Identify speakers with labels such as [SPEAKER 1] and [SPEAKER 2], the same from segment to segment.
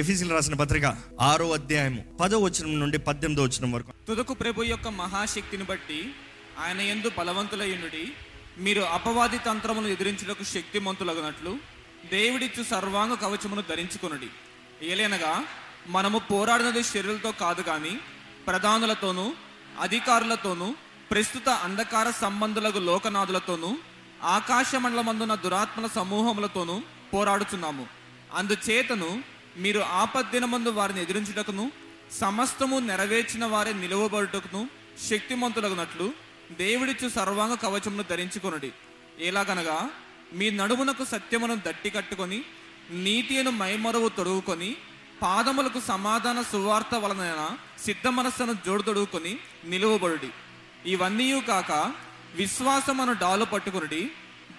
[SPEAKER 1] ఎఫీసీలు రాసిన పత్రిక ఆరో అధ్యాయము పదో వచనం నుండి పద్దెనిమిదో వచనం వరకు.
[SPEAKER 2] తుదకు ప్రభు యొక్క మహాశక్తిని బట్టి ఆయన ఎందు బలవంతులయ్యుడి మీరు అపవాది తంత్రమును ఎదిరించుటకు శక్తిమంతులగనట్లు దేవుడిచ్చు సర్వాంగ కవచమును ధరించుకొనుడి. ఏలైనగా మనము పోరాడినది శరీరులతో కాదు కానీ ప్రధానులతోనూ అధికారులతోనూ ప్రస్తుత అంధకార సంబంధులకు లోకనాథులతోనూ ఆకాశ మండలమందున దురాత్మల సమూహములతోనూ పోరాడుచున్నాము. అందుచేతను మీరు ఆపద్దినమందు వారిని ఎదిరించుటకును సమస్తము నెరవేర్చిన వారే నిలువబడుటకును శక్తిమంతులగునట్లు దేవుడిచ్చు సర్వాంగ కవచమును ధరించుకొనుడి. ఎలాగనగా మీ నడుమునకు సత్యమును దట్టి కట్టుకొని నీతిను మైమరువు తొడుగుకొని పాదములకు సమాధాన సువార్త వలన సిద్ధ మనస్సును జోడుదొడుగుకొని నిలువబడుడి. ఇవన్నీ కాక విశ్వాసమును డాలు పట్టుకునుడి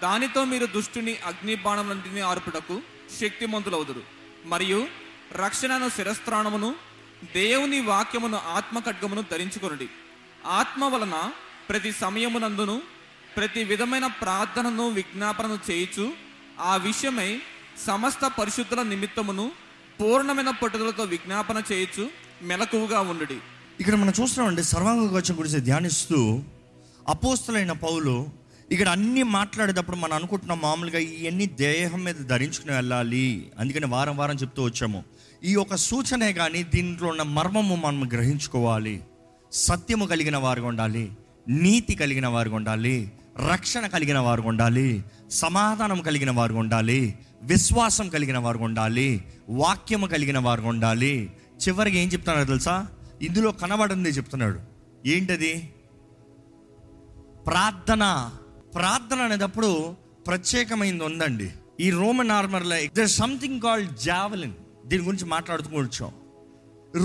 [SPEAKER 2] దానితో మీరు దుష్టుని అగ్ని బాణములంటిని ఆర్పుటకు శక్తిమంతులవుదురు. మరియు రక్షణను శిరస్త్రాణమును దేవుని వాక్యమును ఆత్మ ఖడ్గమును ధరించుకొనుడి. ఆత్మ వలన ప్రతి సమయమునందును ప్రతి విధమైన ప్రార్థనను విజ్ఞాపనను చేయుచు ఆ విషయమై సమస్త పరిశుద్ధుల నిమిత్తమును పూర్ణమైన పట్టుదలతో విజ్ఞాపన చేయొచ్చు మెలకువగా ఉండు
[SPEAKER 1] ఇక్కడ మనం చూస్తున్నామండి సర్వాంగ కవచం గురించి ధ్యానిస్తూ అపోస్తులైన పౌలు ఇక్కడ అన్నీ మాట్లాడేటప్పుడు మనం అనుకుంటున్నాం మామూలుగా ఇవన్నీ దేహం మీద ధరించుకుని వెళ్ళాలి. అందుకని వారం వారం చెప్తూ వచ్చాము. ఈ యొక్క సూచనే కానీ దీంట్లో ఉన్న మర్మము మనం గ్రహించుకోవాలి. సత్యము కలిగిన వారు ఉండాలి. నీతి కలిగిన వారు ఉండాలి. రక్షణ కలిగిన వారు ఉండాలి. సమాధానం కలిగిన వారు ఉండాలి. విశ్వాసం కలిగిన వారు ఉండాలి. వాక్యము కలిగిన వారు ఉండాలి. చివరికి ఏం చెప్తున్నాడు తెలుసా? ఇందులో కనబడింది చెప్తున్నాడు. ఏంటది? ప్రార్థన. ప్రార్థన అనేటప్పుడు ప్రత్యేకమైంది ఉందండి. ఈ రోమన్ ఆర్మర్లో దర్ సంథింగ్ కాల్డ్ జావలిన్ దీని గురించి మాట్లాడుతూ కూర్చోం.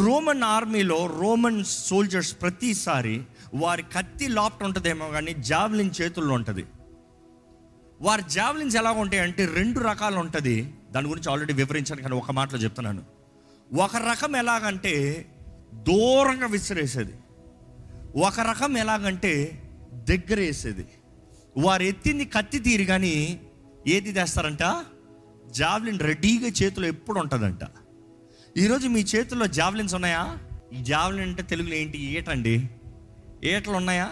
[SPEAKER 1] రోమన్ ఆర్మీలో రోమన్ సోల్జర్స్ ప్రతిసారి వారి కత్తి లాప్ట్ ఉంటుందేమో కానీ జావలిన్ చేతుల్లో ఉంటుంది. వారి జావలిన్స్ ఎలా ఉంటాయి అంటే రెండు రకాలు ఉంటుంది. దాని గురించి ఆల్రెడీ వివరించాను కానీ ఒక మాటలో చెప్తున్నాను. ఒక రకం ఎలాగంటే దూరంగా విసిరేసేది. ఒక రకం ఎలాగంటే దగ్గర వేసేది వారు ఎత్తింది కత్తి తీరు కానీ ఏది తెస్తారంట? జావ్లిన్ రెడీగా చేతిలో ఎప్పుడు ఉంటుందంట. ఈరోజు మీ చేతుల్లో జావ్లిన్స్ ఉన్నాయా? ఈ జావ్లిన్ అంటే తెలుగులో ఏంటి? ఈటండి ఈటలు ఉన్నాయా?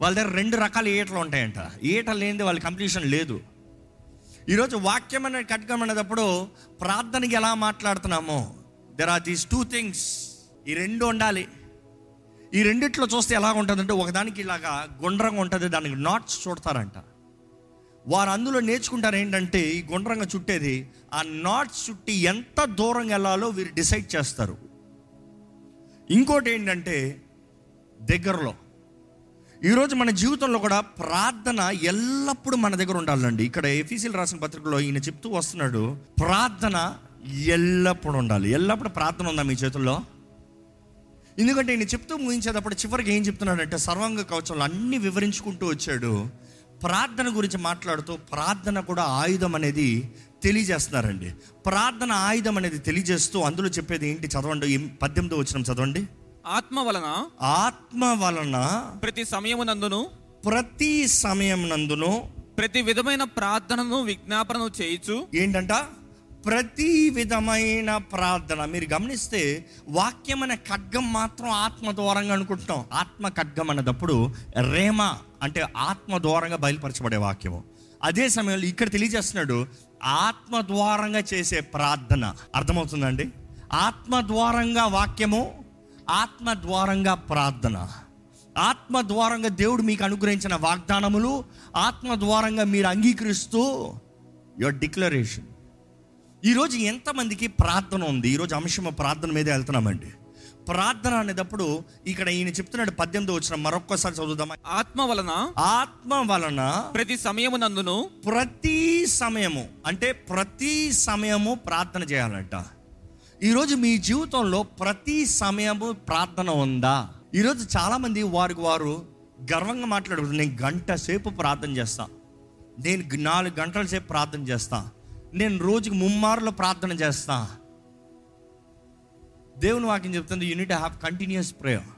[SPEAKER 1] వాళ్ళ దగ్గర రెండు రకాల ఈటలు ఉంటాయంట. ఈట లేనిది వాళ్ళ కంప్లీషన్ లేదు. ఈరోజు వాక్యం అనేది కట్కం అనేటప్పుడు ప్రార్థనకి ఎలా మాట్లాడుతున్నామో? There are these two things ఈ రెండు ఉండాలి. ఈ రెండిట్లో చూస్తే ఎలా ఉంటుందంటే ఒకదానికి ఇలాగా గుండ్రంగా ఉంటుంది దానికి నాట్స్ చుడతారంట. వారు అందులో నేర్చుకుంటారు ఏంటంటే ఈ గుండ్రంగా చుట్టేది ఆ నాట్స్ చుట్టి ఎంత దూరం వెళ్ళాలో వీరు డిసైడ్ చేస్తారు. ఇంకోటి ఏంటంటే దగ్గరలో. ఈరోజు మన జీవితంలో కూడా ప్రార్థన ఎల్లప్పుడూ మన దగ్గర ఉండాలండి. ఇక్కడ ఎఫీసీలు రాసిన పత్రికలో ఈయన చెప్తూ వస్తున్నాడు ప్రార్థన ఎల్లప్పుడూ ఉండాలి. ఎల్లప్పుడూ ప్రార్థన ఉందా మీ చేతుల్లో? ఎందుకంటే ఈయన చెప్తూ ముగించేటప్పుడు చివరికి ఏం చెప్తున్నాడంటే సర్వాంగ కవచంలో అన్ని వివరించుకుంటూ వచ్చాడు. ప్రార్థన గురించి మాట్లాడుతూ ప్రార్థన కూడా ఆయుధం అనేది తెలియజేస్తున్నారండి. ప్రార్థన ఆయుధం అనేది తెలియజేస్తూ అందులో చెప్పేది ఏంటి చదవండి? పద్దెనిమిదో వచ్చిన చదవండి.
[SPEAKER 2] ఆత్మ వలన
[SPEAKER 1] ఆత్మ వలన
[SPEAKER 2] ప్రతి సమయమునందును
[SPEAKER 1] ప్రతి సమయం నందును
[SPEAKER 2] ప్రతి విధమైన ప్రార్థనను విజ్ఞాపనను చేయుచు
[SPEAKER 1] ఏంటంట? ప్రతి విధమైన ప్రార్థన. మీరు గమనిస్తే వాక్యం అనే ఖడ్గం మాత్రం ఆత్మ దూరంగా అనుకుంటున్నాం. ఆత్మ ఖడ్గం అన్నదప్పుడు రేమ అంటే ఆత్మ ద్వారంగా బయలుపరచబడే వాక్యము. అదే సమయంలో ఇక్కడ తెలియజేస్తున్నాడు ఆత్మ ద్వారంగా చేసే ప్రార్థన. అర్థమవుతుందండి? ఆత్మ ద్వారంగా వాక్యము ఆత్మ ద్వారంగా ప్రార్థన. ఆత్మ ద్వారంగా దేవుడు మీకు అనుగ్రహించిన వాగ్దానములు ఆత్మ ద్వారంగా మీరు అంగీకరిస్తూ యువర్ డిక్లరేషన్. ఈరోజు ఎంతమందికి ప్రార్థన ఉంది? ఈరోజు అంశం ప్రార్థన మీదే వెళ్తున్నామండి. ప్రార్థన అనేటప్పుడు ఇక్కడ ఈయన చెప్తున్నాడు పద్దెనిమిది వచ్చిన మరొక్కసారి చదువుదామా?
[SPEAKER 2] ఆత్మ వలన
[SPEAKER 1] ఆత్మ వలన
[SPEAKER 2] ప్రతి సమయమునందును
[SPEAKER 1] ప్రతి సమయము అంటే ప్రతి సమయము ప్రార్థన చేయాలంట. ఈరోజు మీ జీవితంలో ప్రతి సమయము ప్రార్థన ఉందా? ఈరోజు చాలామంది వారికి వారు గర్వంగా మాట్లాడుతారు నేను గంట సేపు ప్రార్థన చేస్తా. నేను నాలుగు గంటల సేపు ప్రార్థన చేస్తా. నేను రోజుకి ముమ్మారులో ప్రార్థన చేస్తా. దేవుని వాక్యం చెప్తుంది you need have continuous prayer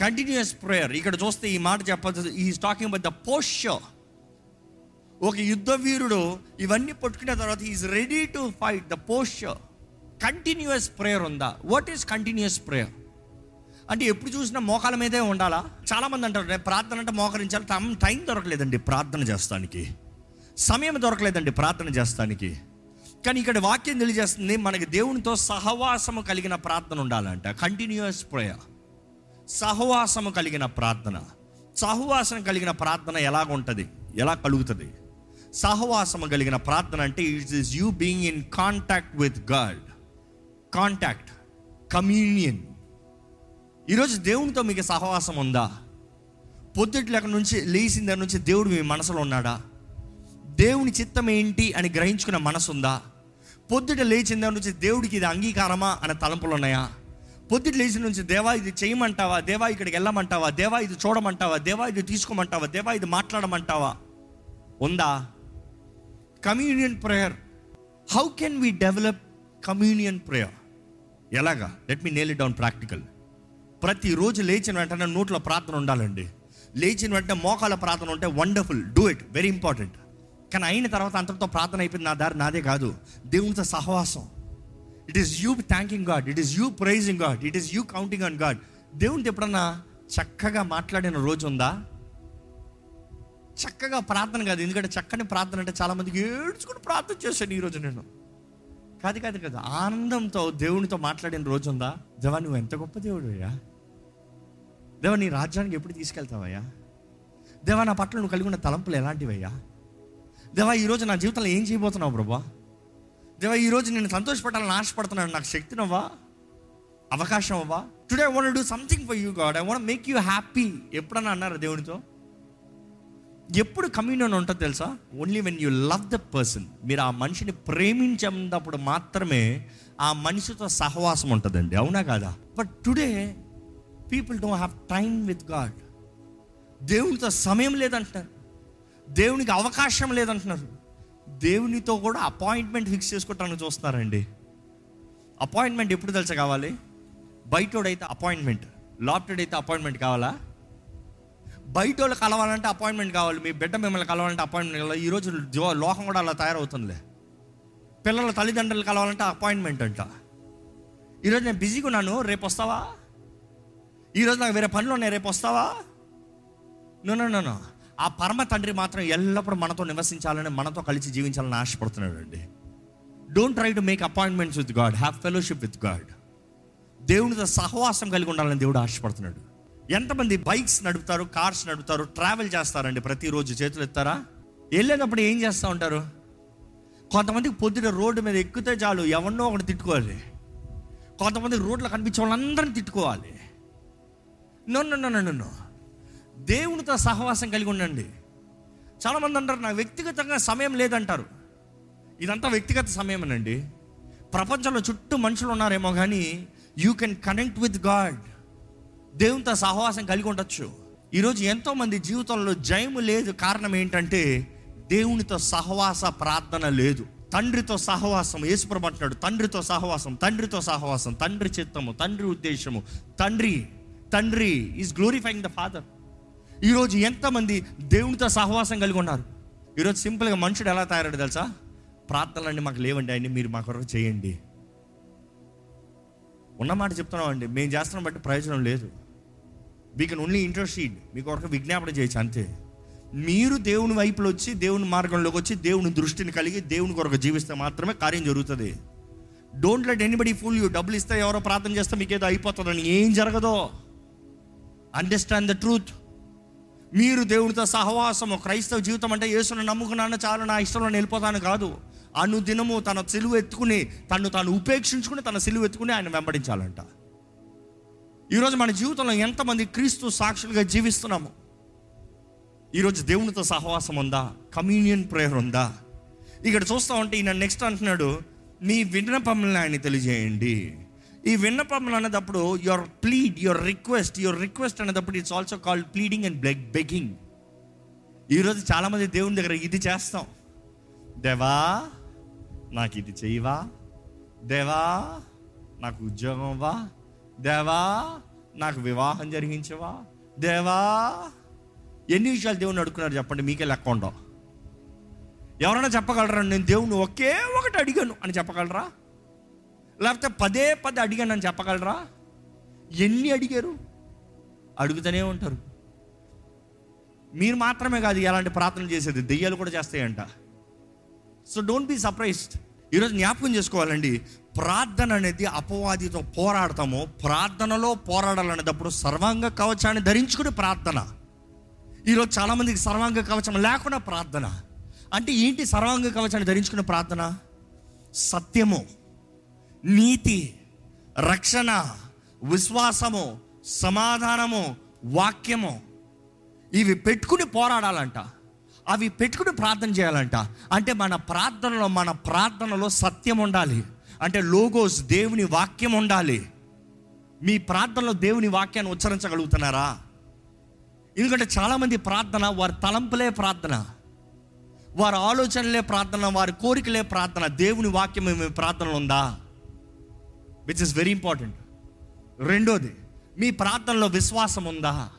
[SPEAKER 1] continuous prayer ఇక్కడ చూస్తే ఈ మాట చెప్పదు ఈ టాకింగ్ అబౌట్ ద పోస్చర్ ఒక యుద్ధ వీరుడు ఇవన్నీ పట్టుకున్న తర్వాత is ready to fight the posture continuous prayer ఉందా? వాట్ ఈస్ కంటిన్యూస్ ప్రేయర్ అంటే ఎప్పుడు చూసినా మోకాల మీదే ఉండాలా? చాలామంది అంటారు ప్రార్థన అంటే మోకరించాలి టైం దొరకలేదండి ప్రార్థన చేస్తానికి. సమయం దొరకలేదండి ప్రార్థన చేస్తానికి. కానీ ఇక్కడ వాక్యం తెలియజేస్తుంది మనకి దేవునితో సహవాసము కలిగిన ప్రార్థన ఉండాలంట. కంటిన్యూస్ ప్రేయర్ సహవాసము కలిగిన ప్రార్థన. సహవాసం కలిగిన ప్రార్థన ఎలాగుంటుంది? ఎలా కలుగుతుంది? సహవాసము కలిగిన ప్రార్థన అంటే it is you being in contact with God contact communion ఈరోజు దేవునితో మీకు సహవాసం ఉందా? పొద్దుటి లెక్క నుంచి లేచిన దగ్గర నుంచి దేవుడు మీ మనసులో ఉన్నాడా? దేవుని చిత్తం ఏంటి అని గ్రహించుకున్న మనసు ఉందా పొద్దుట లేచిన దగ్గర నుంచి దేవుడికి ఇది అంగీకారమా అనే తలంపులు ఉన్నాయా? పొద్దుట లేచిన నుంచి దేవా ఇది చేయమంటావా? దేవా ఇక్కడికి వెళ్ళమంటావా? దేవా ఇది చూడమంటావా? దేవా ఇది తీసుకోమంటావా? దేవా ఇది మాట్లాడమంటావా? ఉందా? Communion prayer. How can we develop communion prayer? ఎలాగా? Let me nail down practical ప్రతిరోజు లేచిన వెంటనే నోట్లో ప్రార్థన ఉండాలండి. లేచిన వెంటనే మోకాల ప్రార్థన ఉంటే wonderful do it very important కానీ అయిన తర్వాత అంతటితో ప్రార్థన అయిపోయింది. నా దారి నాదే కాదు. దేవునితో సహవాసం. It is you thanking God it is you praising God it is you counting on God దేవునితో ఎప్పుడన్నా చక్కగా మాట్లాడిన రోజు ఉందా? చక్కగా ప్రార్థన కాదు. ఎందుకంటే చక్కని ప్రార్థన అంటే చాలామందికి ఏడ్చుకుని ప్రార్థన చేశాను ఈరోజు నేను. కాదు కాదు కాదు. ఆనందంతో దేవునితో మాట్లాడిన రోజు ఉందా? దేవా నువ్వు ఎంత గొప్ప దేవుడు అయ్యా. దేవా నీ రాజ్యానికి ఎప్పుడు తీసుకెళ్తావయ్యా? దేవా నా పట్ల నువ్వు కలిగి ఉన్న తలంపులు ఎలాంటివయ్యా? దేవా ఈరోజు నా జీవితంలో ఏం చేయబోతున్నావు ప్రభా? దేవా ఈరోజు నేను సంతోషపడాలని ఆశపడుతున్నాను. నాకు శక్తినవ్వా అవకాశం అవ్వా today I want do something for you God I want make you happy ఎప్పుడన్నా అన్నారు దేవునితో? ఎప్పుడు కమ్యూనియన్ ఉంటుందో తెలుసా? Only when you love the person మీరు ఆ మనిషిని ప్రేమించినప్పుడు మాత్రమే ఆ మనిషితో సహవాసం ఉంటుందండి. అవునా కాదా? But today people don't have time with God దేవునితో సమయం లేదంటారు దేవునికి అవకాశం లేదంటున్నారు. దేవునితో కూడా అపాయింట్మెంట్ ఫిక్స్ చేసుకోవటానికి చూస్తున్నారండి. అపాయింట్మెంట్ ఎప్పుడు తెలుసా కావాలి? బయటోడైతే అపాయింట్మెంట్ లాప్టెడ్ అయితే అపాయింట్మెంట్ కావాలా? బయట వాళ్ళు కలవాలంటే అపాయింట్మెంట్ కావాలి మీ బిడ్డ మిమ్మల్ని కలవాలంటే అపాయింట్మెంట్ కావాలి. ఈరోజు లోకం కూడా అలా తయారవుతుందిలే. పిల్లల తల్లిదండ్రులు కలవాలంటే అపాయింట్మెంట్ అంట. ఈరోజు నేను బిజీగా ఉన్నాను రేపు వస్తావా? ఈరోజు నాకు వేరే పనులు ఉన్నాయి రేపు వస్తావా? No no no no. ఆ పరమ తండ్రి మాత్రం ఎల్లప్పుడూ మనతో నివసించాలని మనతో కలిసి జీవించాలని ఆశపడుతున్నాడు అండి don't try to make appointments with God have fellowship with God దేవునితో సహవాసం కలిగి ఉండాలని దేవుడు ఆశపడుతున్నాడు. ఎంతమంది బైక్స్ నడుపుతారు కార్స్ నడుపుతారు ట్రావెల్ చేస్తారండి ప్రతిరోజు చేతులు ఎత్తారా? వెళ్ళేటప్పుడు ఏం చేస్తూ ఉంటారు? కొంతమందికి పొద్దున రోడ్డు మీద ఎక్కితే చాలు ఎవరినో ఒకటి తిట్టుకోవాలి. కొంతమంది రోడ్లో కనిపించే వాళ్ళందరిని తిట్టుకోవాలి. నన్ను నన్ను నన్ను దేవునితో సహవాసం కలిగి ఉండండి. చాలామంది అంటారు నాకు వ్యక్తిగతంగా సమయం లేదంటారు. ఇదంతా వ్యక్తిగత సమయమేనండి. ప్రపంచంలో చుట్టూ మనుషులు ఉన్నారేమో కానీ you can connect with God దేవునితో సహవాసం కలిగి ఉండొచ్చు. ఈరోజు ఎంతో మంది జీవితంలో జయము లేదు. కారణం ఏంటంటే దేవునితో సహవాస ప్రార్థన లేదు. తండ్రితో సహవాసం యేసుప్రభు అంటున్నాడు తండ్రితో సహవాసం తండ్రితో సహవాసం తండ్రి చిత్తము తండ్రి ఉద్దేశము తండ్రి తండ్రి ఈజ్ గ్లోరిఫైయింగ్ ద ఫాదర్ ఈరోజు ఎంతమంది దేవునితో సహవాసం కలిగి ఉన్నారు? ఈరోజు సింపుల్గా మనుషుడు ఎలా తయారాడు తెలుసా? ప్రార్థనలన్నీ మాకు లేవండి అన్ని మీరు మా కొరకు చేయండి. ఉన్నమాట చెప్తున్నాం అండి మేము చేస్తున్నాం బట్టి ప్రయోజనం లేదు. వీ కెన్ ఓన్లీ ఇంటర్సీడ్ మీ కొరకు విజ్ఞాపన చేయొచ్చు అంతే. మీరు దేవుని వైపులో వచ్చి దేవుని మార్గంలోకి వచ్చి దేవుని దృష్టిని కలిగి దేవుని కొరకు జీవిస్తే మాత్రమే కార్యం జరుగుతుంది. Don't let anybody fool you డబ్బులు ఇస్తే ఎవరో ప్రార్థన చేస్తే మీకు ఏదో అయిపోతుందని ఏం జరగదో? అండర్స్టాండ్ ద ట్రూత్ మీరు దేవునితో సహవాసము క్రైస్తవ జీవితం అంటే యేసును నమ్ముకున్నాను చాలు నా ఇష్టంలో నేను వెళ్ళిపోతాను కాదు. అనుదినము తన సిలువ ఎత్తుకుని తను తాను ఉపేక్షించుకుని తన సిలువ ఎత్తుకుని ఆయన వెంబడించాలంట. ఈరోజు మన జీవితంలో ఎంతమంది క్రీస్తు సాక్షులుగా జీవిస్తున్నాము? ఈరోజు దేవునితో సహవాసం ఉందా? కమ్యూనియన్ ప్రేయర్ ఉందా? ఇక్కడ చూస్తా ఉంటే ఈయన నెక్స్ట్ అంటున్నాడు మీ విన్నపములను ఆయన తెలియజేయండి. ఈ విన్నపములు అనేటప్పుడు your plead your request your request అనేటప్పుడు it's also called pleading and beg begging ఈరోజు చాలామంది దేవుని దగ్గర ఇది చేస్తాం. దేవా నాకు ఇది చేయవా? దేవా నాకు ఉద్యోగం వా దేవా నాకు వివాహం జరిగించవా? దేవా ఎన్ని విషయాలు దేవుని అడుగుతున్నారు చెప్పండి మీకే లెక్క ఉండవు ఎవరైనా చెప్పగలరా? నేను దేవుని ఒకే ఒకటి అడిగాను అని చెప్పగలరా? లేకపోతే పదే పదే అడిగానని చెప్పగలరా? ఎన్ని అడిగారు? అడుగుతూనే ఉంటారు. మీరు మాత్రమే కాదు ఎలాంటి ప్రార్థనలు చేసేది దెయ్యాలు కూడా చేస్తాయంట. సో డోంట్ బీ సర్ప్రైజ్డ్ ఈరోజు జ్ఞాపకం చేసుకోవాలండి ప్రార్థన అనేది అపవాదితో పోరాడతాము ప్రార్థనలో పోరాడాలనేటప్పుడు సర్వాంగ కవచాన్ని ధరించుకుని ప్రార్థన. ఈరోజు చాలామందికి సర్వాంగ కవచం లేకుండా ప్రార్థన. అంటే ఏంటి సర్వాంగ కవచాన్ని ధరించుకునే ప్రార్థన? సత్యము. నీతి రక్షణ విశ్వాసము సమాధానము వాక్యము ఇవి పెట్టుకుని పోరాడాలంట. అవి పెట్టుకుని ప్రార్థన చేయాలంట. అంటే మన ప్రార్థనలో మన ప్రార్థనలో సత్యం ఉండాలి. అంటే లోగోస్ దేవుని వాక్యం ఉండాలి. మీ ప్రార్థనలో దేవుని వాక్యాన్ని ఉచ్చరించగలుగుతున్నారా? ఎందుకంటే చాలామంది ప్రార్థన వారి తలంపులే ప్రార్థన. వారి ఆలోచనలే ప్రార్థన వారి కోరికలే ప్రార్థన. దేవుని వాక్యం మీ ప్రార్థనలు ఉందా? Which is very important. రెండోది మీ ప్రార్థనలో విశ్వాసం ఉందా?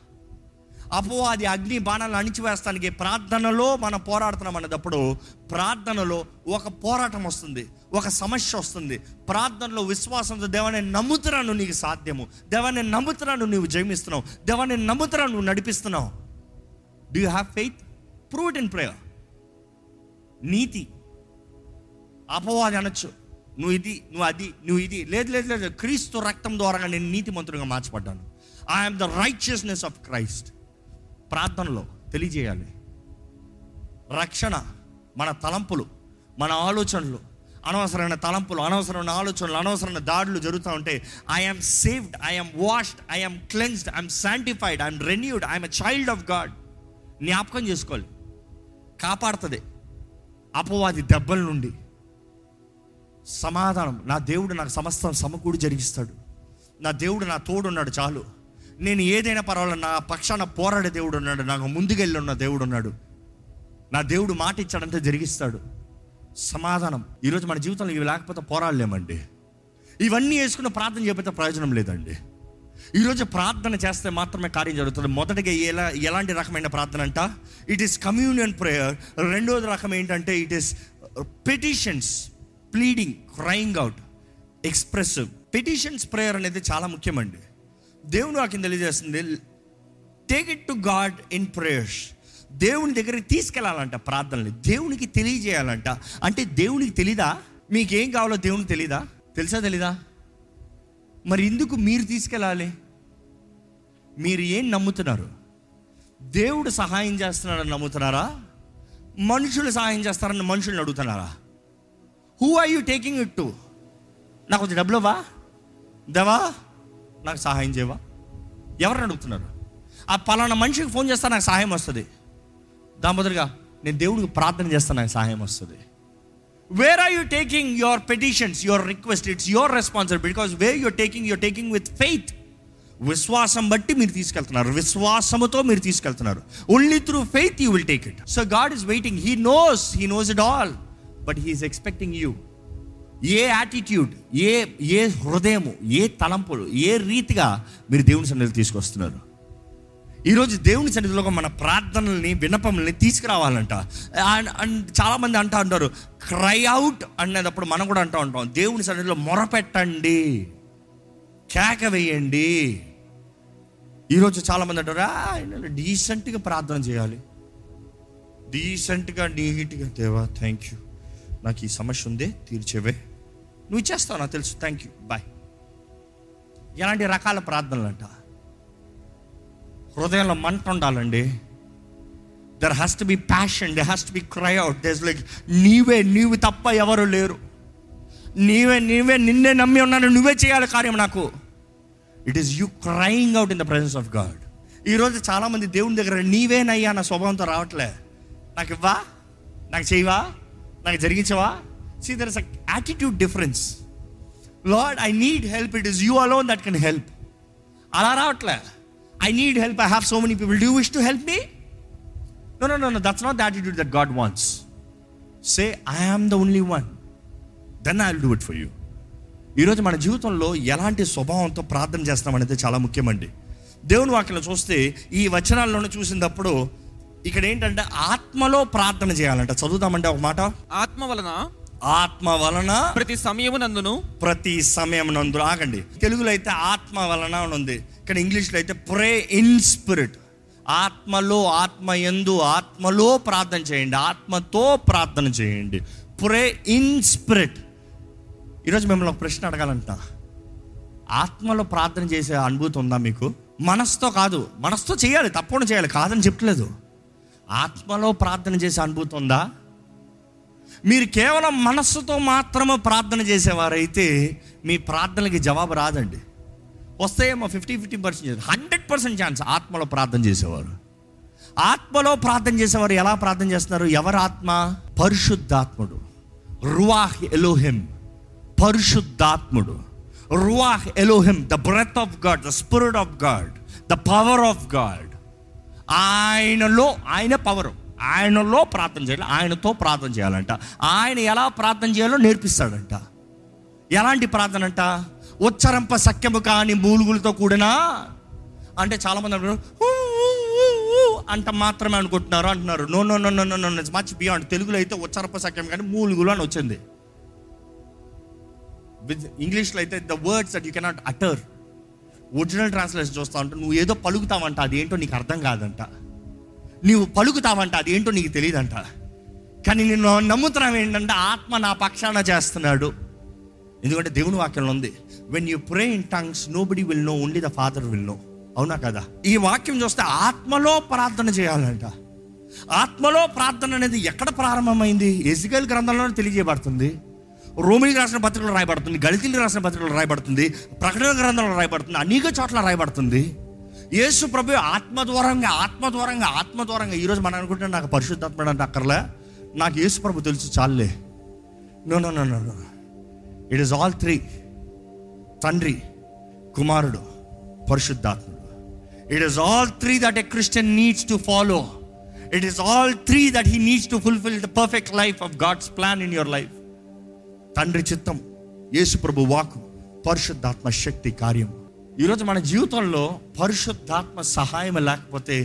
[SPEAKER 1] అపవాది అగ్ని బాణాలను అణిచివేస్తానికి ప్రార్థనలో మనం పోరాడుతున్నాం అనేటప్పుడు ప్రార్థనలో ఒక పోరాటం వస్తుంది ఒక సమస్య వస్తుంది. ప్రార్థనలో విశ్వాసంతో దేవాన్ని నమ్ముతున్నాను నీకు సాధ్యము. దేవాన్ని నమ్ముతున్నాను నీవు జయమిస్తున్నావు. దేవాన్ని నమ్ముతున్నాను నువ్వు నడిపిస్తున్నావు. Do have faith prove it in prayer నీతి. అపవాది అనొచ్చు. నువ్వు ఇది నువ్వు అది నువ్వు ఇది. లేదు లేదు లేదు. క్రీస్తు రక్తం ద్వారా నేను నీతి మంత్రులుగా మార్చబడ్డాను I'm the righteousness of Christ ప్రార్థనలో తెలియజేయాలి. రక్షణ మన తలంపులు మన ఆలోచనలు అనవసరమైన తలంపులు అనవసరమైన ఆలోచనలు అనవసరమైన దాడులు జరుగుతూ ఉంటే I'm saved I'm washed I'm cleansed I'm sanctified I'm renewed I'm a child of God జ్ఞాపకం చేసుకోవాలి. కాపాడుతుంది. అపవాది దెబ్బల నుండి సమాధానం. నా దేవుడు నాకు సమస్తం సమకూడి జరిగిస్తాడు. నా దేవుడు నా తోడున్నాడు చాలు. నేను ఏదైనా పర్వాలేదు నా పక్షాన పోరాడే దేవుడు ఉన్నాడు. నాకు ముందుకెళ్ళి ఉన్న దేవుడు ఉన్నాడు. నా దేవుడు మాట ఇచ్చాడంటే జరిగిస్తాడు. సమాధానం. ఈరోజు మన జీవితంలో ఇవి లేకపోతే పోరాడలేమండి. ఇవన్నీ వేసుకున్న ప్రార్థన చేయకపోతే ప్రయోజనం లేదండి. ఈరోజు ప్రార్థన చేస్తే మాత్రమే కార్యం జరుగుతుంది. మొదటిగా ఎలా ఎలాంటి రకమైన ప్రార్థన అంట? ఇట్ ఈస్ కమ్యూనియన్ ప్రేయర్ రెండోది రకం ఏంటంటే it is petitions pleading crying out expressive petitions prayer అనేది చాలా ముఖ్యమండి. దేవుడు నాకు తెలియజేస్తుంది take it to God in prayers దేవుని దగ్గరికి తీసుకెళ్ళాలంట ప్రార్థనలు దేవునికి తెలియజేయాలంట. అంటే దేవునికి తెలీదా? మీకేం కావాలో దేవునికి తెలీదా? తెలుసా తెలీదా? మరి ఎందుకు మీరు తీసుకెళ్ళాలి? మీరు ఏం నమ్ముతున్నారు? దేవుడు సహాయం చేస్తున్నాడని నమ్ముతున్నారా? మనుషులు సహాయం చేస్తారని మనుషుల్ని అడుగుతున్నారా? Who are you taking it to నాకు కొంచెం డబ్బులు ఇవ్వా దేవా నాకు సహాయం చేయవా? ఎవరిని అడుగుతున్నారు? ఆ పలానా మనిషికి ఫోన్ చేస్తా నాకు సహాయం వస్తుంది. దాని బదులుగా నేను దేవుడికి ప్రార్థన చేస్తాను నాకు సహాయం వస్తుంది. Where are you taking your petitions your request it's your responsibility because where you're taking you're taking with faith విశ్వాసం బట్టి మీరు తీసుకెళ్తున్నారు. విశ్వాసముతో మీరు తీసుకెళ్తున్నారు. Only through faith you will take it so God is waiting he knows he knows it all but he is expecting you A attitude ఏ ఏ హృదయము ఏ తలంపులు ఏ రీతిగా మీరు దేవుని సన్నిధి తీసుకొస్తున్నారు? ఈరోజు దేవుని సన్నిధిలో మన ప్రార్థనల్ని వినపముల్ని తీసుకురావాలంట. అండ్ అండ్ చాలామంది అంటా అంటారు క్రై అవుట్ అనేటప్పుడు మనం కూడా అంటూ ఉంటాం. దేవుని సన్నిధిలో మొరపెట్టండి. కేక వేయండి. ఈరోజు చాలామంది అంటారు ఆయన డీసెంట్గా ప్రార్థన చేయాలి. డీసెంట్గా నీట్గా దేవా థ్యాంక్ యూ నాకు ఈ సమస్య ఉంది తీర్చేవే. నువ్వు చేస్తావు నాకు తెలుసు. థ్యాంక్ యూ బాయ్ ఎలాంటి రకాల ప్రార్థనలు అంట హృదయంలో మంట ఉండాలండి. There has to be passion they has to be cry out these like నీవే నీవు తప్ప ఎవరు లేరు. నీవే నీవే నిన్నే నమ్మి ఉన్నాను నువ్వే చేయాలి కార్యం నాకు. It is you crying out in the presence of God ఈరోజు చాలామంది దేవుని దగ్గర నీవేనయ్యా నా స్వభావంతో రావట్లే. నాకు ఇవ్వా? నాకు చేయవా? నాకు జరిగించవా? See there is a attitude difference Lord I need help it is you alone that can help అలా రావట్లే. I need help I have so many people do wish to help me no no no no that's not the attitude that God wants say I am the only one then I will do it for you ఈరోజు మన జీవితంలో ఎలాంటి స్వభావంతో ప్రార్థన చేస్తామనేది చాలా ముఖ్యమండి. దేవుని వాక్యలో చూస్తే ఈ వచనాల్లోనే చూసినప్పుడు ఇక్కడ ఏంటంటే ఆత్మలో ప్రార్థన చేయాలంట. చదువుదామంటే ఒక మాట.
[SPEAKER 2] ఆత్మ వలన
[SPEAKER 1] ఆత్మ వలన
[SPEAKER 2] ప్రతి సమయమునందును
[SPEAKER 1] ప్రతి సమయం నందు ఆగండి. తెలుగులో అయితే ఆత్మ వలన అని ఉంది. ఇక్కడ ఇంగ్లీష్లో అయితే ప్రే ఇన్ స్పిరిట్ ఆత్మలో ఆత్మ ఎందు ఆత్మలో ప్రార్థన చేయండి. ఆత్మతో ప్రార్థన చేయండి. ప్రే ఇన్ స్పిరిట్ ఈరోజు మిమ్మల్ని ఒక ప్రశ్న అడగాలంట. ఆత్మలో ప్రార్థన చేసే అనుభూతి ఉందా మీకు? మనసుతో కాదు. మనసుతో చేయాలి. తప్పకుండా చేయాలి. కాదని చెప్పట్లేదు. ఆత్మలో ప్రార్థన చేసే అనుభూతి ఉందా? మీరు కేవలం మనస్సుతో మాత్రమే ప్రార్థన చేసేవారైతే మీ ప్రార్థనలకి జవాబు రాదండి. వస్తాయేమో fifty fifty percent hundred percent chance ఆత్మలో ప్రార్థన చేసేవారు. ఆత్మలో ప్రార్థన చేసేవారు ఎలా ప్రార్థన చేస్తున్నారు? ఎవరు ఆత్మ? పరిశుద్ధాత్ముడు. Ruach Elohim. పరిశుద్ధాత్ముడు. Ruach Elohim. The breath of God the spirit of God the power of God. ఆయనలో ఆయన పవర్ ఆయనలో ప్రార్థన చేయాలి ఆయనతో ప్రార్థన చేయాలంట. ఆయన ఎలా ప్రార్థన చేయాలో నేర్పిస్తాడంట. ఎలాంటి ప్రార్థన అంట ఉచ్చరంప సఖ్యము కాని మూలుగులతో కూడిన అంటే చాలామంది అంటారు "ఊ, అంట మాత్రమే అనుకుంటున్నారు అంటున్నారు. No no no no no no much beyond తెలుగులో అయితే ఉచ్చరంప సఖ్యం కానీ మూలుగులు అని వచ్చింది. విత్ ఇంగ్లీష్లో అయితే the words that you cannot utter original translation చూస్తా ఉంటే నువ్వు ఏదో పలుకుతావంట అది ఏంటో నీకు అర్థం కాదంట. నీవు పలుకుతావంట అది ఏంటో నీకు తెలియదంట కానీ నేను నమ్ముతున్నాం ఏంటంటే ఆత్మ నా పక్షాన చేస్తున్నాడు. ఎందుకంటే దేవుని వాక్యంలో ఉంది when you pray in tongues nobody will know only the father will know అవునా కదా? ఈ వాక్యం చూస్తే ఆత్మలో ప్రార్థన చేయాలంట. ఆత్మలో ప్రార్థన అనేది ఎక్కడ ప్రారంభమైంది? ఎజికల్ గ్రంథంలోనే తెలియజేయబడుతుంది. రోమిలికి రాసిన పత్రికలు రాయబడుతుంది గళితీలకు రాసిన పత్రికలు రాయబడుతుంది ప్రకటన గ్రంథంలో రాయబడుతుంది అనేక చోట్ల రాయబడుతుంది. యేసు ప్రభు ఆత్మద్వారంగా ఆత్మద్వారంగా ఆత్మ ద్వారంగా ఈరోజు మనం అనుకుంటే నాకు పరిశుద్ధాత్మ అంటే అక్కర్లే? నాకు యేసు ప్రభు తెలుసు చాలులే no no no no no it is all three తండ్రి కుమారుడు పరిశుద్ధాత్ముడు. It is all three that a Christian needs to follow it is all three that he needs to fulfil the perfect life of God's plan in your life తండ్రి చిత్తం యేసు ప్రభు వాకు పరిశుద్ధాత్మ శక్తి కార్యం. ఈరోజు మన జీవితంలో పరిశుద్ధాత్మ సహాయం లేకపోతే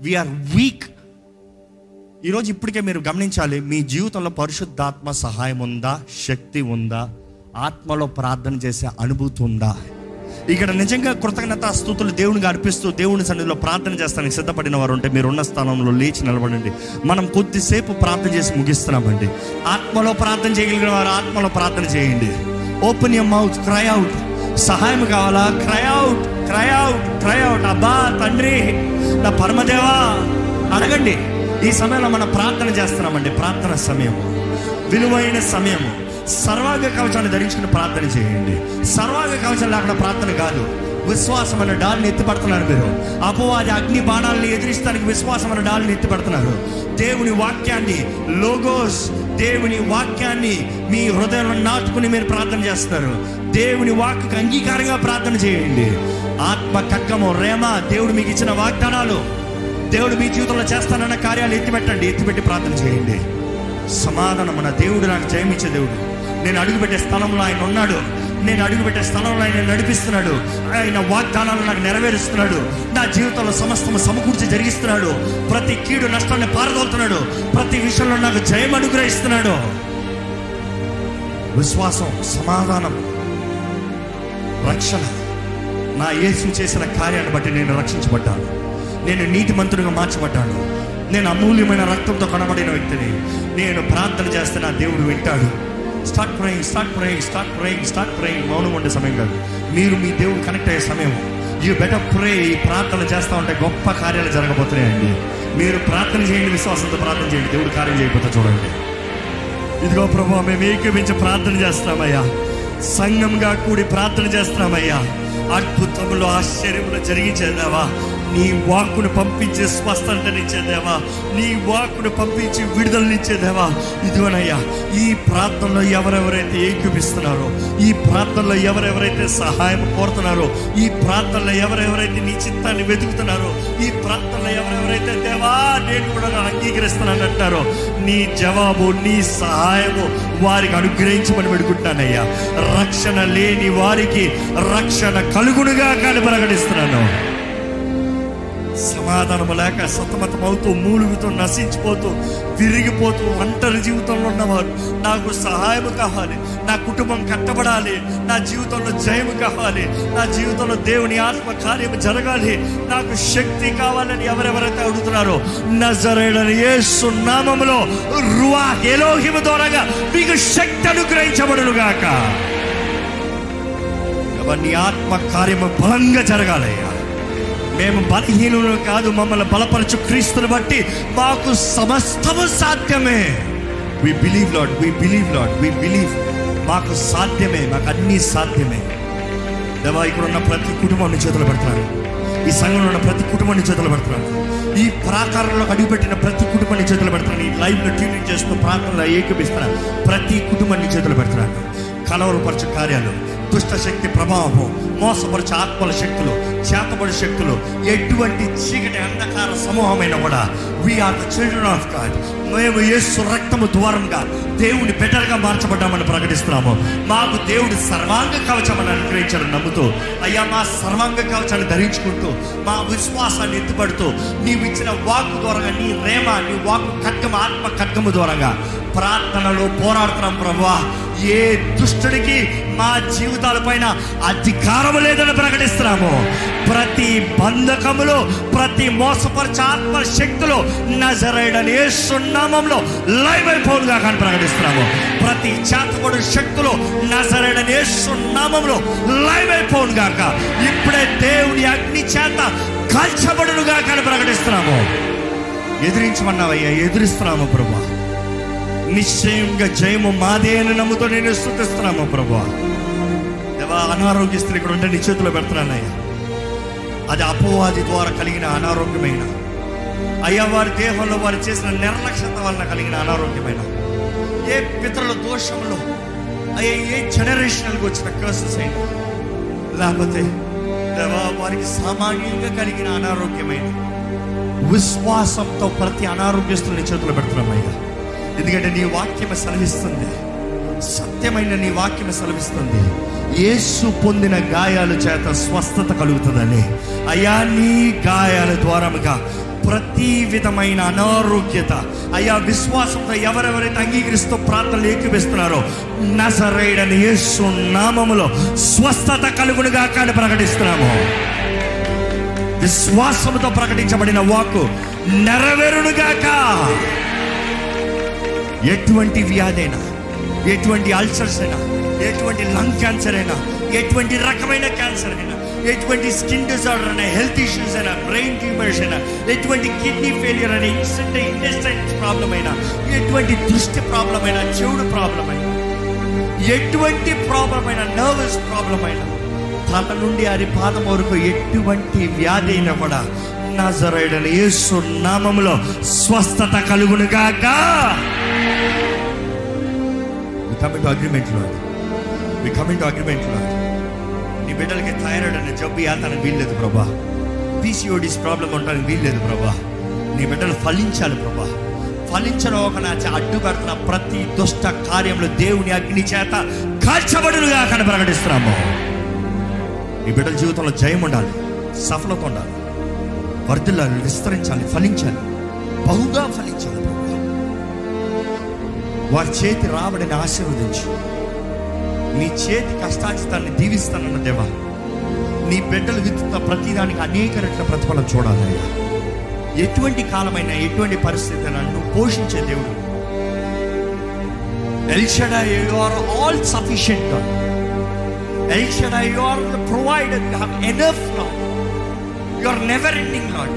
[SPEAKER 1] వీఆర్ వీక్ ఈరోజు ఇప్పటికే మీరు గమనించాలి మీ జీవితంలో పరిశుద్ధాత్మ సహాయం ఉందా శక్తి ఉందా ఆత్మలో ప్రార్థన చేసే అనుభూతి ఉందా? ఇక్కడ నిజంగా కృతజ్ఞత స్థుతులు దేవునికి అర్పిస్తూ దేవుని సన్నిధిలో ప్రార్థన చేస్తానికి సిద్ధపడిన వారు ఉంటే మీరు ఉన్న స్థానంలో లేచి నిలబడండి. మనం కొద్దిసేపు ప్రార్థన చేసి ముగిస్తున్నామండి. ఆత్మలో ప్రార్థన చేయగలిగిన వారు ఆత్మలో ప్రార్థన చేయండి. Open your mouth cry out సహాయం కావాలా? Cry out cry out cry out అబ్బా తండ్రి నా పరమదేవా అడగండి. ఈ సమయంలో మనం ప్రార్థన చేస్తున్నామండి. ప్రార్థన సమయము విలువైన సమయము సర్వాంగ కవచాన్ని ధరించుకుని ప్రార్థన చేయండి. సర్వాంగ కవచం లేకుండా ప్రార్థన కాదు. విశ్వాసం అనే డాల్ని ఎత్తిపడుతున్నారు మీరు. అపవాది అగ్ని బాణాలను ఎదిరిస్తానికి విశ్వాసం అనే డాల్ని ఎత్తిపడుతున్నారు దేవుని వాక్యాన్ని లోగోస్ దేవుని వాక్యాన్ని మీ హృదయంలో నాటుకుని మీరు ప్రార్థన చేస్తారు దేవుని వాక్కు అంగీకారంగా ప్రార్థన చేయండి. ఆత్మ కక్కము రేమ దేవుడు మీకు ఇచ్చిన వాగ్దానాలు. దేవుడు మీ జీవితంలో చేస్తానన్న కార్యాలు ఎత్తిపెట్టండి. ఎత్తిపెట్టి ప్రార్థన చేయండి. సమాధానం మన దేవుడు నాకు జయమిచ్చే దేవుడు. నేను అడుగుపెట్టే స్థలంలో ఆయన ఉన్నాడు. నేను అడుగుపెట్టే స్థలంలో ఆయన నడిపిస్తున్నాడు. ఆయన వాగ్దానాలు నాకు నెరవేరుస్తున్నాడు. నా జీవితంలో సమస్తము సమకూర్చి జరిగిస్తున్నాడు. ప్రతి కీడు నష్టాన్ని పారదోలుతున్నాడు. ప్రతి విషయంలో నాకు జయం అనుగ్రహిస్తున్నాడు. విశ్వాసం సమాధానం రక్షణ నా యేసు చేసిన కార్యాన్ని బట్టి నేను రక్షించబడ్డాను. నేను నీతిమంతుడిగా మార్చబడ్డాను. నేను అమూల్యమైన రక్తంతో కనబడిన వ్యక్తిని. నేను ప్రార్థన చేస్తే నా దేవుడు వింటాడు. Start praying start praying start praying start praying మౌనం ఉండే సమయం కాదు. మీరు మీ దేవుడు కనెక్ట్ అయ్యే సమయం. యూ బెటర్ ప్రే ఈ ప్రార్థన చేస్తూ ఉంటే గొప్ప కార్యాలు జరగబోతున్నాయండి. మీరు ప్రార్థన చేయండి విశ్వాసంతో ప్రార్థన చేయండి. దేవుడు కార్యం చేయకపోతే చూడండి. ఇదిగో ప్రభు మేము ఏకీపించి ప్రార్థన చేస్తున్నామయ్యా. సంఘంగా కూడి ప్రార్థన చేస్తున్నామయ్యా. అద్భుతములు ఆశ్చర్యములు జరిగించేదావా నీ వాక్కును పంపించి స్వస్థతనిచ్చేదేవా నీ వాక్కును పంపించి విడుదలనిచ్చేదేవా ఇదిగోనయ్యా ఈ ప్రార్థనలో ఎవరెవరైతే ఏకీపిస్తున్నారో ఈ ప్రార్థనలో ఎవరెవరైతే సహాయం కోరుతున్నారో ఈ ప్రార్థనలో ఎవరెవరైతే నీ చిత్తాన్ని వెతుకుతున్నారో ఈ ప్రార్థనలో ఎవరెవరైతే దేవా నేను కూడా అంగీకరిస్తున్నానంటారో నీ జవాబు నీ సహాయము వారికి అనుగ్రహించమని పెడుకుంటానయ్యా రక్షణ లేని వారికి రక్షణ కలుగునుగా కానీ ప్రకటిస్తున్నాను. సమాధానం లేక సతమతమవుతూ మూలుగుతూ నశించిపోతూ తిరిగిపోతూ ఒంటరి జీవితంలో ఉన్నవారు నాకు సహాయం కావాలి నా కుటుంబం కట్టబడాలి నా జీవితంలో జయం కావాలి నా జీవితంలో దేవుని ఆత్మ కార్యం జరగాలి నాకు శక్తి కావాలని ఎవరెవరైతే అడుగుతున్నారో నజరేడని ఏ సున్నామంలో రువా ఎలోహిమ ద్వారాగా మీకు శక్తి అనుగ్రహించబడులుగాక నీ ఆత్మ కార్యము బలంగా జరగాలయ్యా మేము బలహీనులు కాదు మమ్మల్ని బలపరచు క్రీస్తుని బట్టి మాకు సమస్తము సాధ్యమే. We believe Lord we believe Lord we believe మాకు సాధ్యమే మాకు అన్నీ సాధ్యమే. దేవా ఇక్కడ ఉన్న ప్రతి కుటుంబాన్ని చేతులు పెడతాను ఈ సంఘంలో ఉన్న ప్రతి కుటుంబాన్ని చేతులు పెడతాను ఈ ప్రాకారంలో అడుగుపెట్టిన ప్రతి కుటుంబాన్ని చేతులు పెడుతున్నాను ఈ లైవ్లో ట్యూనింగ్ చేస్తూ ప్రార్థనలో ఏకపిస్తున్నాను ప్రతి కుటుంబాన్ని చేతులు పెడుతున్నాను కలవరపరచు కార్యాలు. దుష్ట శక్తి ప్రభావం మోసపరిచే ఆత్మల శక్తులు చేతబడి శక్తులు ఎటువంటి చీకటి అంధకార సమూహమైన కూడా we are the children of God మేము యేసు రక్తము ద్వారంగా దేవుని బెటర్గా మార్చబడ్డామని ప్రకటిస్తున్నాము. మాకు దేవుడు సర్వాంగ కవచమని అనుగ్రహించాలని నమ్ముతూ అయ్యా మా సర్వాంగ కవచాన్ని ధరించుకుంటూ మా విశ్వాసాన్ని ఎత్తుపడుతూ నీవు ఇచ్చిన వాక్కు ద్వారంగా నీ రేమ నీ వాక్ ఖడ్గం ఆత్మ ఖడ్గము ద్వారంగా ప్రార్థనలో పోరాడుతున్నాం ప్రభా ఏ దుష్టుడికి మా జీవితాలపైన అధికారం లేదని ప్రకటిస్తున్నాము. ప్రతి బంధకములో ప్రతి మోసపరచ ఆత్మ శక్తులు నజరైడని ఏ సున్నామంలో లైవ్ అయిపోనుగా కానీ ప్రకటిస్తున్నాము. ప్రతి చేతపడు శక్తులు నజరైడని ఏ సున్నామంలో లైవ్ అయిపోను గాక ఇప్పుడే దేవుని అగ్ని చేత కాల్చబడునుగా కానీ ప్రకటిస్తున్నాము. ఎదిరించమన్నావయ్యా ఎదిరిస్తున్నాము ప్రభా నిశ్చయంగా జయము మాదే అని నమ్ముతూ నేను స్థుతిస్తున్నాము ప్రభా దేవా అనారోగ్య స్త్రీ ఇక్కడ ఉంటే నీ చేతిలో పెడుతున్నానయ్యా అది అపోవాది ద్వారా కలిగిన అనారోగ్యమైన. అయ్యా వారి దేహంలో వారు చేసిన నిర్లక్ష్యత వలన కలిగిన అనారోగ్యమైన. ఏ పితరుల దోషంలో అయ్యా ఏ జనరేషన్కి వచ్చిన కర్సెస్ అయినా. లేకపోతే దేవా వారికి సామాన్యంగా కలిగిన అనారోగ్యమైన. విశ్వాసంతో ప్రతి అనారోగ్యస్తుని చేతులు పెడుతున్నామయ్యా. ఎందుకంటే నీ వాక్యం సెలవిస్తుంది. సత్యమైన నీ వాక్యం సెలవిస్తుంది. యేసు పొందిన గాయాల చేత స్వస్థత కలుగుతుందని. అయ్యా నీ గాయాల ద్వారముగా ప్రతి విధమైన అనారోగ్యత అయ్యా విశ్వాసంతో ఎవరెవరైతే అంగీకరిస్తూ ప్రార్థనలు ఏకీపిస్తున్నారో నసరైడని యేసు నామములో స్వస్థత కలుగునుగా కానీ ప్రకటిస్తున్నాము. విశ్వాసముతో ప్రకటించబడిన వాక్కు నెరవేరునుగాక ఎటువంటి వ్యాధైనా ఎటువంటి అల్సర్స్ అయినా ఎటువంటి లంగ్ క్యాన్సర్ అయినా ఎటువంటి రకమైన క్యాన్సర్ అయినా ఎటువంటి స్కిన్ డిజార్డర్ అయినా హెల్త్ ఇష్యూస్ అయినా బ్రెయిన్ ట్యూమర్స్ అయినా ఎటువంటి కిడ్నీ ఫెయిలియర్ అయినా ఇన్సెంట్ ఇంటెస్టైన్స్ ప్రాబ్లం అయినా ఎటువంటి దృష్టి ప్రాబ్లం అయినా చెవుడు ప్రాబ్లం అయినా ఎటువంటి ప్రాబ్లం అయినా నర్వస్ ప్రాబ్లం అయినా తల నుండి అరి పాదం వరకు ఎటువంటి వ్యాధి అయినా కూడా నజరైడని యేసు నామములో స్వస్థత కలుగునుగాక వి కమింగ్ టు అగ్రిమెంట్లో వి కమింగ్ టు అగ్రిమెంట్ నీ బిడ్డలకి థైరాయిడ్ అనే జబ్బు యాతనకు వీల్లేదు ప్రభా. పీసీఓడిస్ ప్రాబ్లం ఉండడానికి వీల్లేదు ప్రభా. నీ బిడ్డలు ఫలించాలి ప్రభా. ఫలించడం ఒక నా ప్రతి దుష్ట కార్యంలో దేవుని అగ్ని చేత కాల్చబడులుగా కానీ ప్రకటిస్తున్నాము. నీ బిడ్డల జీవితంలో జయం ఉండాలి సఫలత ఉండాలి వర్ధిల్లాలి విస్తరించాలి ఫలించాలి. వారి చేతి రాబడిని ఆశీర్వదించు. నీ చేతి కష్టాచితాన్ని దీవిస్తానన్న దేవా. నీ బిడ్డలు విత్తున్న ప్రతిదానికి అనేక రెట్ల ప్రతిఫలం చూడాలయ్యా. ఎటువంటి కాలమైనా ఎటువంటి పరిస్థితి అయినా నువ్వు పోషించే దేవుడు. El Shaddai you are all sufficient El Shaddai you are the provider you have enough Lord you are never ending Lord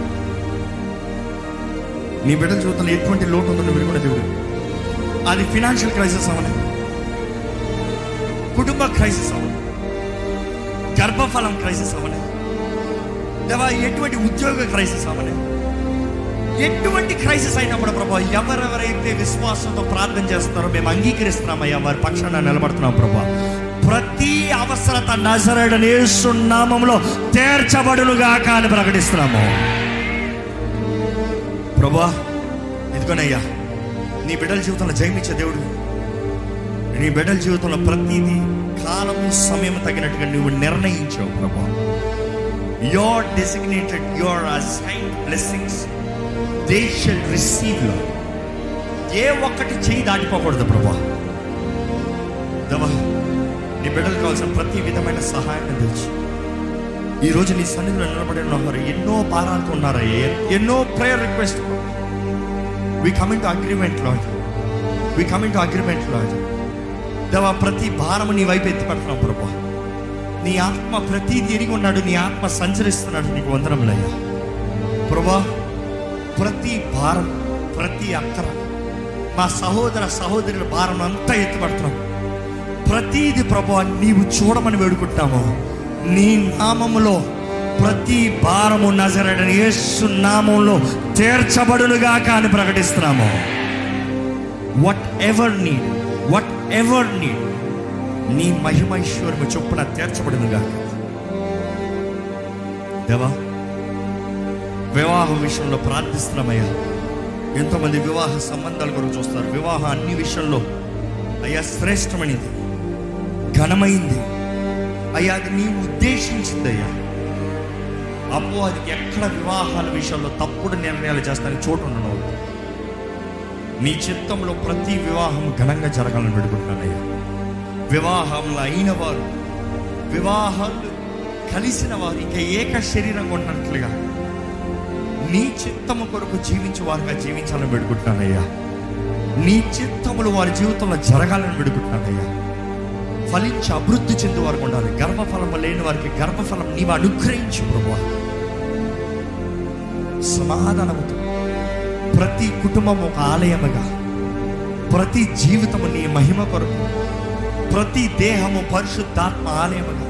[SPEAKER 1] నీ బిడ్డల చూస్తున్న ఎటువంటి లోటు ఉందో నువ్వు కూడా దేవుడు. అది ఫినాన్షియల్ క్రైసిస్ అవనే. కుటుంబ క్రైసిస్ అవనే. గర్భఫలం క్రైసిస్ అవ్వలే దేవా ఎటువంటి ఉద్యోగ క్రైసిస్ అవనే. ఎటువంటి క్రైసిస్ అయినప్పుడు ప్రభా ఎవరెవరైతే విశ్వాసంతో ప్రార్థన చేస్తున్నారో మేము అంగీకరిస్తున్నామయ్యా వారి పక్షాన నిలబడుతున్నాం ప్రభా. ప్రతి అవసరత నజరడని నామంలో తీర్చబడునుగాక అని ప్రకటిస్తున్నాము. ప్రభా ఇదిగోనయ్యా నీ బిడ్డల జీవితంలో జయమిచ్చే దేవుడు. నీ బిడ్డల జీవితంలో ప్రతిదీ కాలము సమయం తగినట్టుగా నువ్వు నిర్ణయించావు ప్రభా. Your designated your assign blessings they shall రిసీవ్లో ఏ ఒక్కటి చేయి దాటిపోకూడదు ప్రభా. దవా నీ బిడ్డలకు కావాల్సిన ప్రతి విధమైన సహాయాన్ని తెచ్చు ఈ రోజు నీ సన్నిధిలో నిలబడి ఉన్నారు ఎన్నో భారాలతో ఉన్నారా ఎన్నో prayer request we coming to agreement Lord we coming to agreement Lord దేవా ప్రతి భారము నీ వైపు ఎత్తిపెడుతున్నావు ప్రభా. నీ ఆత్మ ప్రతి తిరిగి ఉన్నాడు నీ ఆత్మ సంచరిస్తున్నాడు నీకు వందనములయ్యా ప్రభా ప్రతి భారం ప్రతి అక్కర మా సహోదర సహోదరుల భారం అంతా ఎత్తుపడుతున్నాం. ప్రతీది ప్రభా నీవు చూడమని వేడుకుంటాము నీ నామములో ప్రతి భారము నజరడని యేసు నామంలో తీర్చబడులుగా కానీ ప్రకటిస్తున్నాము. Whatever need whatever need నీ మహిమైశ్వర్యము చొప్పున తీర్చబడునుగా దేవా వివాహం విషయంలో ప్రార్థిస్తున్నామయ్యా. ఎంతోమంది వివాహ సంబంధాల గురించి చూస్తారు. వివాహం అన్ని విషయంలో అయ్యా శ్రేష్టమైనది ఘనమైంది. అయ్యా అది నీ ఉద్దేశించింది అయ్యా అది ఎక్కడ వివాహాల విషయంలో తప్పుడు నిర్ణయాలు చేస్తానికి చోటు ఉండను. నీ చిత్తంలో ప్రతి వివాహం ఘనంగా జరగాలని పెడుకుంటున్నానయ్యా వివాహంలో అయిన వారు వివాహాలు కలిసిన వారు ఇంకా ఏక శరీరంగా ఉన్నట్లుగా నీ చిత్తము కొరకు జీవించే వారుగా జీవించాలని పెడుకుంటున్నానయ్యా నీ చిత్తములు వారి జీవితంలో జరగాలని పెడుకుంటున్నానయ్యా ఫలించి అభివృద్ధి చెందే వారికి ఉండాలి. గర్భఫలం లేని వారికి గర్భఫలం నీవు అనుగ్రహించు ప్రభు సమాధానముతో ప్రతి కుటుంబం ఒక ఆలయముగా ప్రతి జీవితము నీ మహిమ కొరకు ప్రతి దేహము పరిశుద్ధాత్మ ఆలయముగా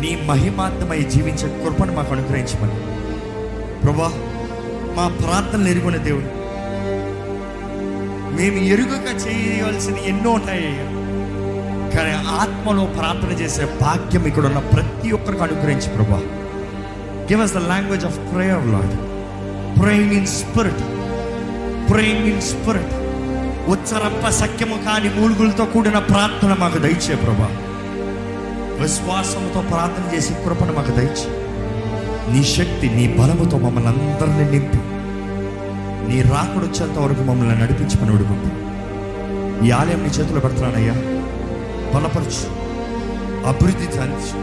[SPEAKER 1] నీ మహిమాత్మై జీవించే కృపను మాకు అనుగ్రహించమని. ప్రభా మా ప్రార్థనలు ఎరుగున్న దేవుడు మేము ఎరుగక చేయవలసిన ఎన్నో ఉన్నాయి కానీ ఆత్మలో ప్రార్థన చేసే భాగ్యం ఇక్కడ ఉన్న ప్రతి ఒక్కరికి అనుగ్రహించి ప్రభా. Give us the language of prayer Lord praying in spirit praying in spirit ఉచ్చరప్ప సఖ్యము కాని మూలుగులతో కూడిన ప్రార్థన మాకు దయచే ప్రభా విశ్వాసంతో ప్రార్థన చేసే కృపను మాకు దయచే నీ శక్తి నీ బలముతో మమ్మల్ని అందరినీ నింపి నీ రాకుడు వచ్చేంత వరకు మమ్మల్ని నడిపించమని అడుగుతుంది ఈ ఆలయం నీ చేతులు పెడుతున్నానయ్యా బలపరచు అభివృద్ధి సాధించు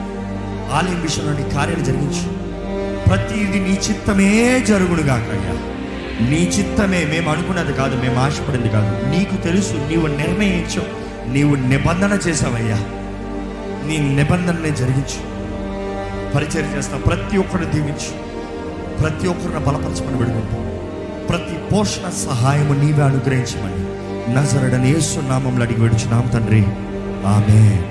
[SPEAKER 1] ఆలయం విషయంలో నీ కార్యాలు జరిగించు ప్రతిది నీ చిత్తమే జరుగును గాకయ్యా. నీ చిత్తమే మేము అనుకున్నది కాదు మేము ఆశపడింది కాదు. నీకు తెలుసు నీవు నిర్ణయించు నీవు నిబంధన చేసావయ్యా నీ నిబంధననే జరిగించు. పరిచయం చేస్తావు ప్రతి ఒక్కరిని దీవించు. ప్రతి ఒక్కరిని బలపరచమని పెడుకుంటాం ప్రతి పోషణ సహాయము నీవే అనుగ్రహించమని నజరడని యేసు నామంలో అడిగి విడుచున్నాం తండ్రి. ఆమె